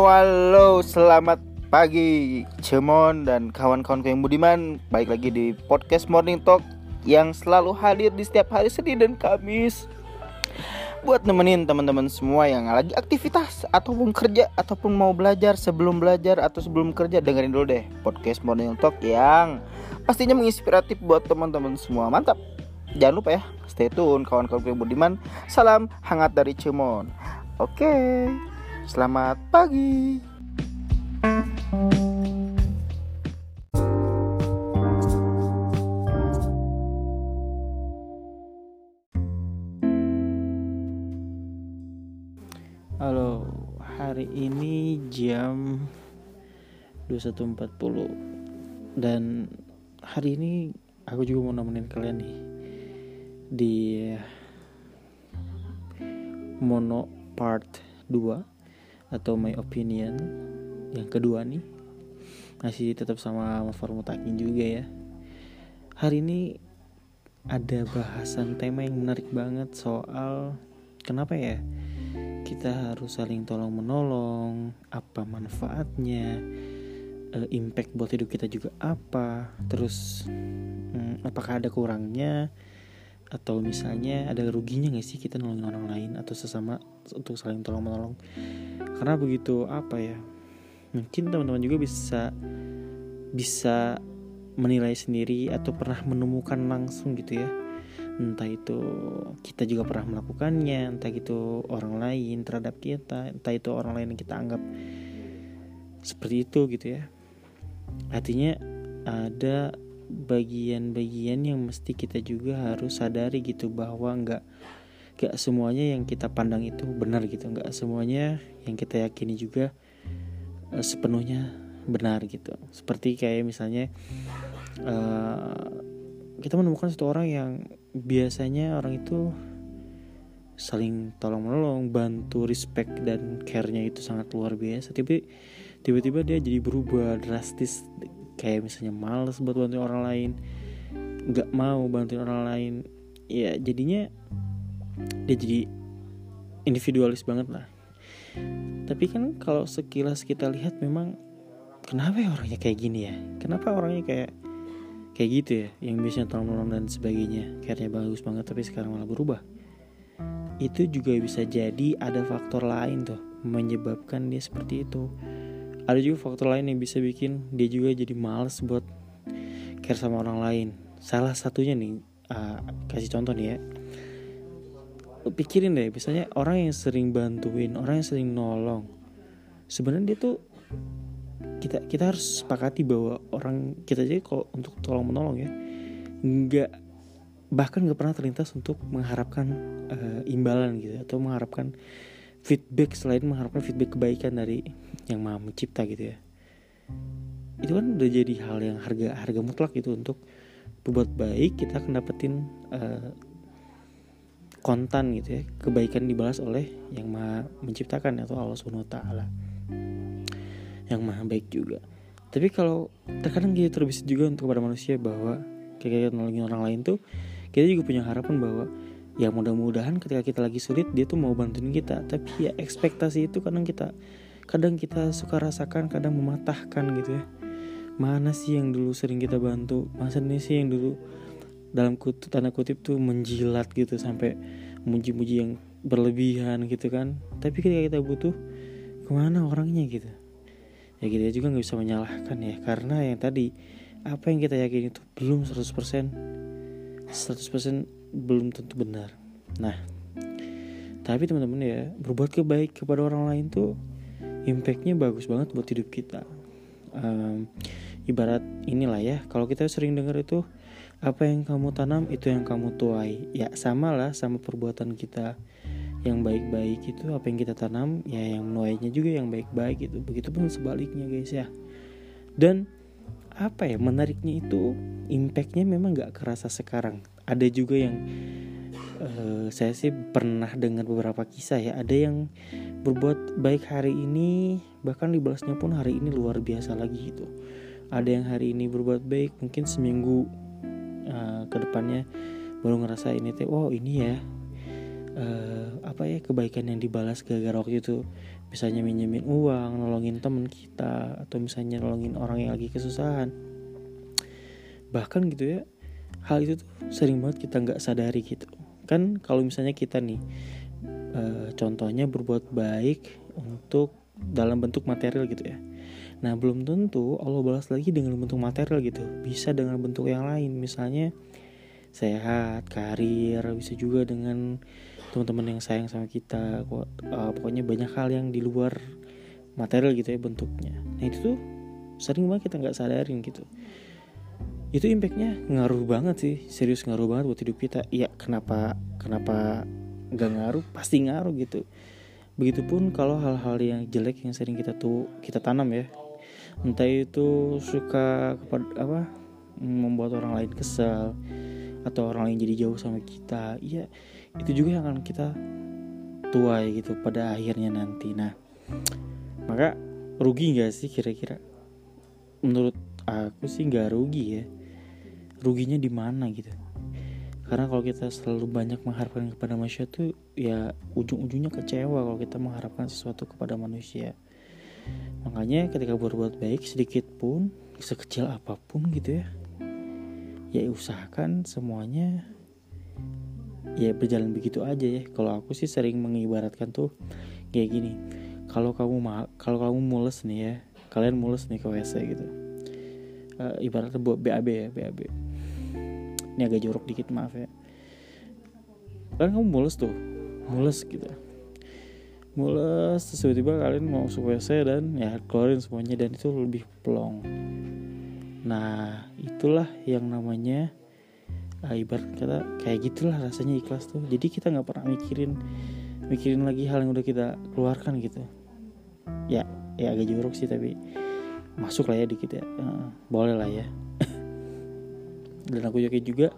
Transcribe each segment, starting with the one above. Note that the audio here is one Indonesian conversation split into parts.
Halo, selamat pagi Cemon dan kawan-kawan yang budiman. Baik lagi di podcast Morning Talk yang selalu hadir di setiap hari Senin dan Kamis. Buat nemenin teman-teman semua yang lagi aktivitas ataupun kerja ataupun mau belajar sebelum belajar atau sebelum kerja dengerin dulu deh podcast Morning Talk yang pastinya menginspiratif buat teman-teman semua. Mantap. Jangan lupa ya, stay tune kawan-kawan yang budiman. Salam hangat dari Cemon Oke Selamat pagi. Halo, hari ini jam 21.40 dan hari ini aku juga mau nemenin kalian nih di mono part 2 atau my opinion. Yang kedua nih masih tetap sama Mafar Mutakin juga ya. Hari ini ada bahasan tema yang menarik banget soal kenapa ya kita harus saling tolong menolong apa manfaatnya uh, impact buat hidup kita juga apa terus um, apakah ada kurangnya atau misalnya ada ruginya gak sih kita nolongin orang lain atau sesama untuk saling tolong menolong karena begitu apa ya mungkin teman-teman juga bisa bisa menilai sendiri atau pernah menemukan langsung gitu ya. Entah itu kita juga pernah melakukannya entah itu orang lain terhadap kita entah itu orang lain yang kita anggap seperti itu gitu ya. Artinya ada bagian-bagian yang mesti kita juga harus sadari gitu bahwa nggak nggak semuanya yang kita pandang itu benar gitu. Nggak semuanya yang kita yakini juga uh, sepenuhnya benar gitu. Seperti kayak misalnya uh, kita menemukan satu orang yang biasanya orang itu saling tolong menolong bantu respect dan care-nya itu sangat luar biasa. Tapi tiba-tiba dia jadi berubah drastis kayak misalnya males buat bantuin orang lain nggak mau bantuin orang lain ya jadinya dia jadi individualis banget lah. Tapi kan kalau sekilas kita lihat memang kenapa ya orangnya kayak gini ya? Kenapa orangnya kayak kayak gitu ya? Yang biasanya tolong menolong dan sebagainya. Kayaknya bagus banget tapi sekarang malah berubah. Itu juga bisa jadi ada faktor lain tuh menyebabkan dia seperti itu ada juga faktor lain yang bisa bikin dia juga jadi males buat care sama orang lain. Salah satunya nih uh, kasih contoh nih ya. Pikirin deh misalnya orang yang sering bantuin orang yang sering nolong sebenarnya dia tuh kita kita harus sepakati bahwa orang kita jadi kalau untuk tolong menolong ya nggak bahkan nggak pernah terlintas untuk mengharapkan uh, imbalan gitu atau mengharapkan feedback selain mengharapkan feedback kebaikan dari yang maha mencipta gitu ya. Itu kan udah jadi hal yang harga harga mutlak gitu untuk berbuat baik kita akan dapetin uh, kontan gitu ya kebaikan dibalas oleh yang maha menciptakan atau Allah subhanahu taala. Yang maha baik juga. Tapi kalau terkadang kita terbiasa juga untuk kepada manusia bahwa kayak nolongin orang lain tuh kita juga punya harapan bahwa ya mudah-mudahan ketika kita lagi sulit dia tuh mau bantuin kita. Tapi ya ekspektasi itu kadang kita kadang kita suka rasakan kadang mematahkan gitu ya. Mana sih yang dulu sering kita bantu? Masa ini sih yang dulu dalam kutip tanda kutip tuh menjilat gitu sampai muji-muji yang berlebihan gitu kan. Tapi ketika kita butuh ke mana orangnya gitu? Ya kita juga nggak bisa menyalahkan ya karena yang tadi apa yang kita yakin itu belum 100% 100% belum tentu benar. Nah, tapi teman-teman ya, berbuat kebaik kepada orang lain tuh impactnya bagus banget buat hidup kita. Um, ibarat inilah ya, kalau kita sering dengar itu apa yang kamu tanam itu yang kamu tuai. Ya sama lah sama perbuatan kita yang baik-baik itu apa yang kita tanam ya yang menuainya juga yang baik-baik itu begitu pun sebaliknya guys ya dan apa ya menariknya itu impactnya memang gak kerasa sekarang ada juga yang uh, saya sih pernah dengar beberapa kisah ya. Ada yang berbuat baik hari ini bahkan dibalasnya pun hari ini luar biasa lagi gitu. Ada yang hari ini berbuat baik mungkin seminggu uh, ke depannya baru ngerasa ini teh oh ini ya uh, apa apa ya kebaikan yang dibalas gara-gara waktu itu. Misalnya minjemin uang nolongin temen kita atau misalnya nolongin orang yang lagi kesusahan. Bahkan gitu ya hal itu tuh sering banget kita nggak sadari gitu kan kalau misalnya kita nih e, contohnya berbuat baik untuk dalam bentuk material gitu ya. Nah belum tentu Allah balas lagi dengan bentuk material gitu. Bisa dengan bentuk yang lain. Misalnya sehat karir bisa juga dengan teman-teman yang sayang sama kita. Uh, pokoknya banyak hal yang di luar material gitu ya bentuknya. Nah itu tuh sering banget kita nggak sadarin gitu itu impactnya ngaruh banget sih. Serius ngaruh banget buat hidup kita. Ya kenapa kenapa nggak ngaruh? Pasti ngaruh gitu. Begitupun kalau hal-hal yang jelek yang sering kita tuh kita tanam ya. Entah itu suka kepada apa membuat orang lain kesal atau orang lain jadi jauh sama kita. Iya itu juga yang akan kita tuai gitu pada akhirnya nanti. Nah maka rugi nggak sih kira-kira? Menurut aku sih nggak rugi ya ruginya di mana gitu. Karena kalau kita selalu banyak mengharapkan kepada manusia tuh ya ujung-ujungnya kecewa kalau kita mengharapkan sesuatu kepada manusia. Makanya ketika berbuat baik sedikit pun sekecil apa pun gitu ya ya usahakan semuanya ya berjalan begitu aja ya. Kalau aku sih sering mengibaratkan tuh kayak gini kalau kamu kalau kamu mules nih ya kalian mules nih ke WC gitu. Uh, ibaratnya buat BAB ya BAB ini agak jorok dikit maaf ya. Kan kamu mules tuh. Mules gitu. Mules terus tiba-tiba kalian mau masuk WC dan ya keluarin semuanya dan itu lebih plong. Nah itulah yang namanya uh, ibarat kata kayak gitulah rasanya ikhlas tuh. Jadi kita nggak pernah mikirin mikirin lagi hal yang udah kita keluarkan gitu. Ya ya agak jorok sih tapi masuk lah ya dikit ya. Uh, boleh lah ya dan aku yakin juga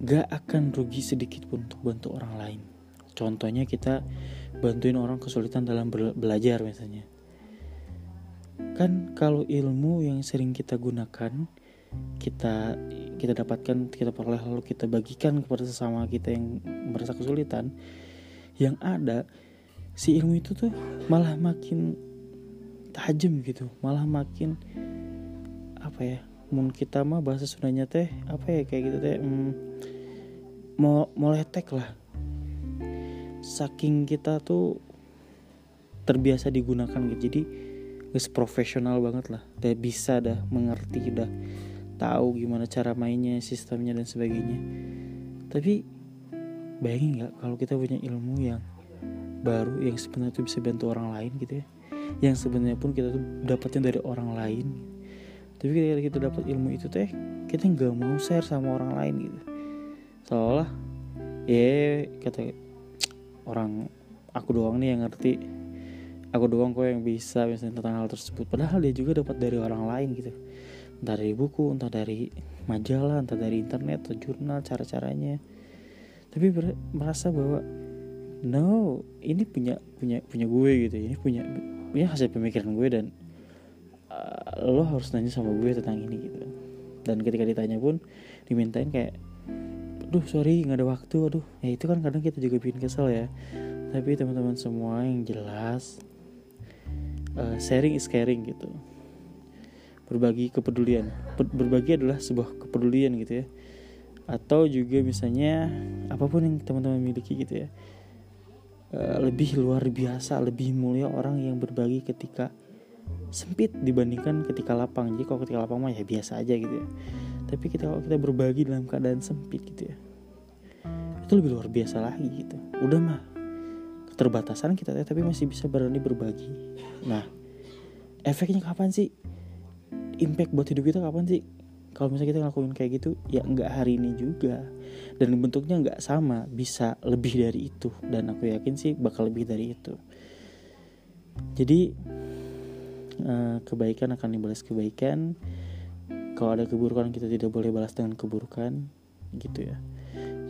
gak akan rugi sedikit pun untuk bantu orang lain. Contohnya kita bantuin orang kesulitan dalam belajar misalnya. Kan kalau ilmu yang sering kita gunakan kita kita dapatkan kita peroleh lalu kita bagikan kepada sesama kita yang merasa kesulitan yang ada si ilmu itu tuh malah makin tajam gitu malah makin apa ya mun kita mah bahasa Sundanya teh apa ya kayak gitu teh hmm, mau mau letek lah. Saking kita tuh terbiasa digunakan gitu jadi guys profesional banget lah. Udah bisa dah mengerti dah tahu gimana cara mainnya sistemnya dan sebagainya. Tapi bayangin nggak kalau kita punya ilmu yang baru yang sebenarnya tuh bisa bantu orang lain gitu ya? Yang sebenarnya pun kita tuh dapatnya dari orang lain tapi ketika kita dapat ilmu itu teh kita nggak mau share sama orang lain gitu. Seolah ya kata orang aku doang nih yang ngerti. Aku doang kok yang bisa misalnya tentang hal tersebut. Padahal dia juga dapat dari orang lain gitu. Entah dari buku entah dari majalah entah dari internet atau jurnal cara-caranya. Tapi merasa bahwa no ini punya punya punya gue gitu. Ini punya punya hasil pemikiran gue dan uh, lo harus nanya sama gue tentang ini gitu. Dan ketika ditanya pun dimintain kayak aduh sorry nggak ada waktu aduh. Ya itu kan kadang kita juga bikin kesel ya. Tapi teman-teman semua yang jelas uh, sharing is caring gitu. Berbagi kepedulian. Berbagi adalah sebuah kepedulian gitu ya. Atau juga misalnya apa pun yang teman-teman miliki gitu ya. Uh, lebih luar biasa lebih mulia orang yang berbagi ketika sempit dibandingkan ketika lapang. Jadi kalau ketika lapang mah ya biasa aja gitu ya. Tapi kita kalau kita berbagi dalam keadaan sempit gitu ya itu lebih luar biasa lagi gitu. Udah mah keterbatasan kita tapi masih bisa berani berbagi. Nah efeknya kapan sih? Impact buat hidup kita kapan sih? Kalau misalnya kita ngelakuin kayak gitu ya nggak hari ini juga. Dan bentuknya nggak sama bisa lebih dari itu. Dan aku yakin sih bakal lebih dari itu. Jadi eh, kebaikan akan dibalas kebaikan. Kalau ada keburukan kita tidak boleh balas dengan keburukan. Gitu ya.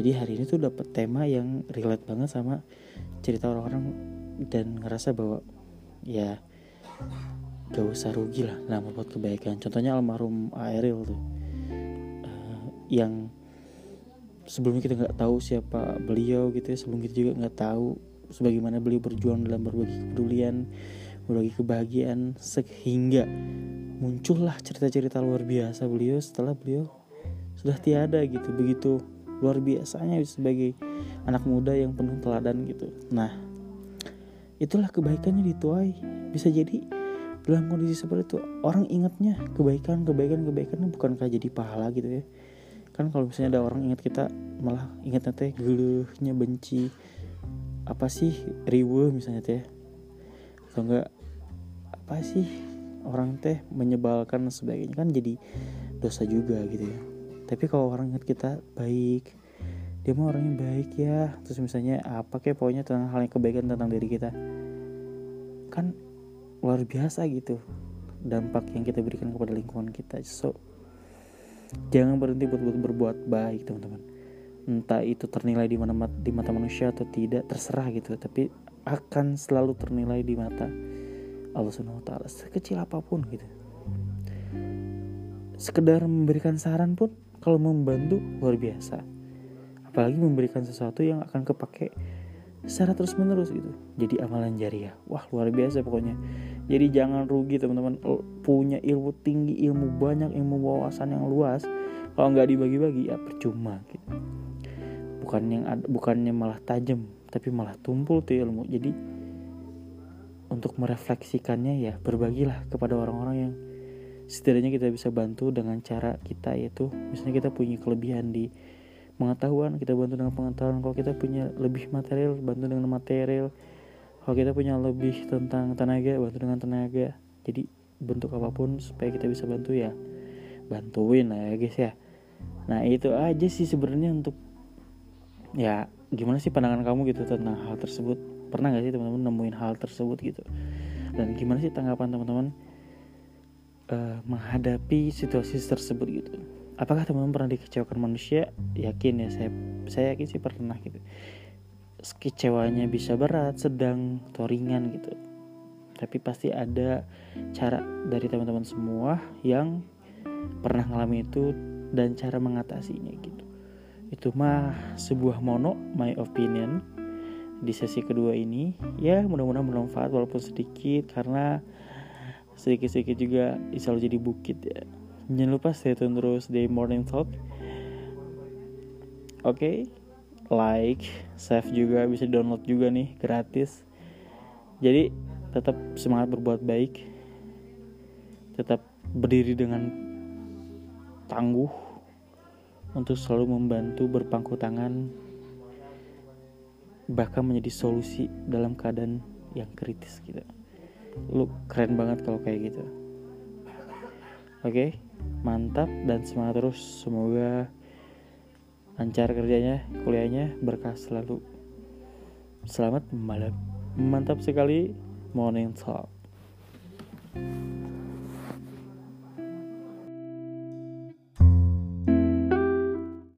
Jadi hari ini tuh dapat tema yang relate banget sama cerita orang-orang dan ngerasa bahwa ya gak usah rugi lah dalam buat kebaikan. Contohnya almarhum Ariel tuh. Uh, yang sebelumnya kita nggak tahu siapa beliau gitu ya. Sebelum kita juga nggak tahu sebagaimana beliau berjuang dalam berbagi kepedulian berbagi kebahagiaan sehingga muncullah cerita-cerita luar biasa beliau setelah beliau sudah tiada gitu. Begitu luar biasanya sebagai anak muda yang penuh teladan gitu. Nah itulah kebaikannya dituai. Bisa jadi dalam kondisi seperti itu orang ingatnya kebaikan kebaikan kebaikan bukankah jadi pahala gitu ya? Kan kalau misalnya ada orang ingat kita malah ingat teh geluhnya benci apa sih riwe misalnya teh. Atau enggak apa sih? Orang teh menyebalkan dan sebagainya kan jadi dosa juga gitu ya. Tapi kalau orang ingat kita baik dia mau orang yang baik ya. Terus misalnya apa kayak pokoknya tentang hal yang kebaikan tentang diri kita. Kan luar biasa gitu dampak yang kita berikan kepada lingkungan kita. So jangan berhenti buat, buat berbuat baik teman-teman. Entah itu ternilai di mana di mata manusia atau tidak terserah gitu. Tapi akan selalu ternilai di mata Allah Subhanahu wa taala sekecil apa pun gitu. Sekedar memberikan saran pun kalau membantu luar biasa. Apalagi memberikan sesuatu yang akan kepake secara terus menerus gitu. Jadi amalan jariah. Wah, luar biasa pokoknya. Jadi jangan rugi teman-teman punya ilmu tinggi, ilmu banyak, ilmu wawasan yang luas. Kalau nggak dibagi-bagi ya percuma gitu. Bukan yang bukannya malah tajam, tapi malah tumpul tuh ilmu. Jadi untuk merefleksikannya ya berbagilah kepada orang-orang yang setidaknya kita bisa bantu dengan cara kita yaitu misalnya kita punya kelebihan di pengetahuan kita bantu dengan pengetahuan. Kalau kita punya lebih material bantu dengan material. Kalau kita punya lebih tentang tenaga bantu dengan tenaga. Jadi bentuk apa pun supaya kita bisa bantu ya bantuin lah ya guys ya. Nah itu aja sih sebenarnya untuk ya gimana sih pandangan kamu gitu tentang hal tersebut pernah gak sih teman-teman nemuin hal tersebut gitu? Dan gimana sih tanggapan teman-teman uh, menghadapi situasi tersebut gitu? Apakah teman-teman pernah dikecewakan manusia? Yakin ya saya saya yakin sih pernah gitu. Kecewanya bisa berat sedang atau ringan gitu. Tapi pasti ada cara dari teman-teman semua yang pernah ngalami itu dan cara mengatasinya gitu. Itu mah sebuah mono my opinion di sesi kedua ini ya mudah-mudahan bermanfaat walaupun sedikit karena sedikit-sedikit juga selalu jadi bukit ya. Jangan lupa stay tune terus di morning talk. Oke okay? like save juga bisa download juga nih gratis. Jadi tetap semangat berbuat baik. Tetap berdiri dengan tangguh untuk selalu membantu berpangku tangan bahkan menjadi solusi dalam keadaan yang kritis gitu. Lu keren banget kalau kayak gitu. Oke okay? mantap dan semangat terus. Semoga lancar kerjanya kuliahnya berkah selalu. Selamat malam. Mantap sekali. Morning talk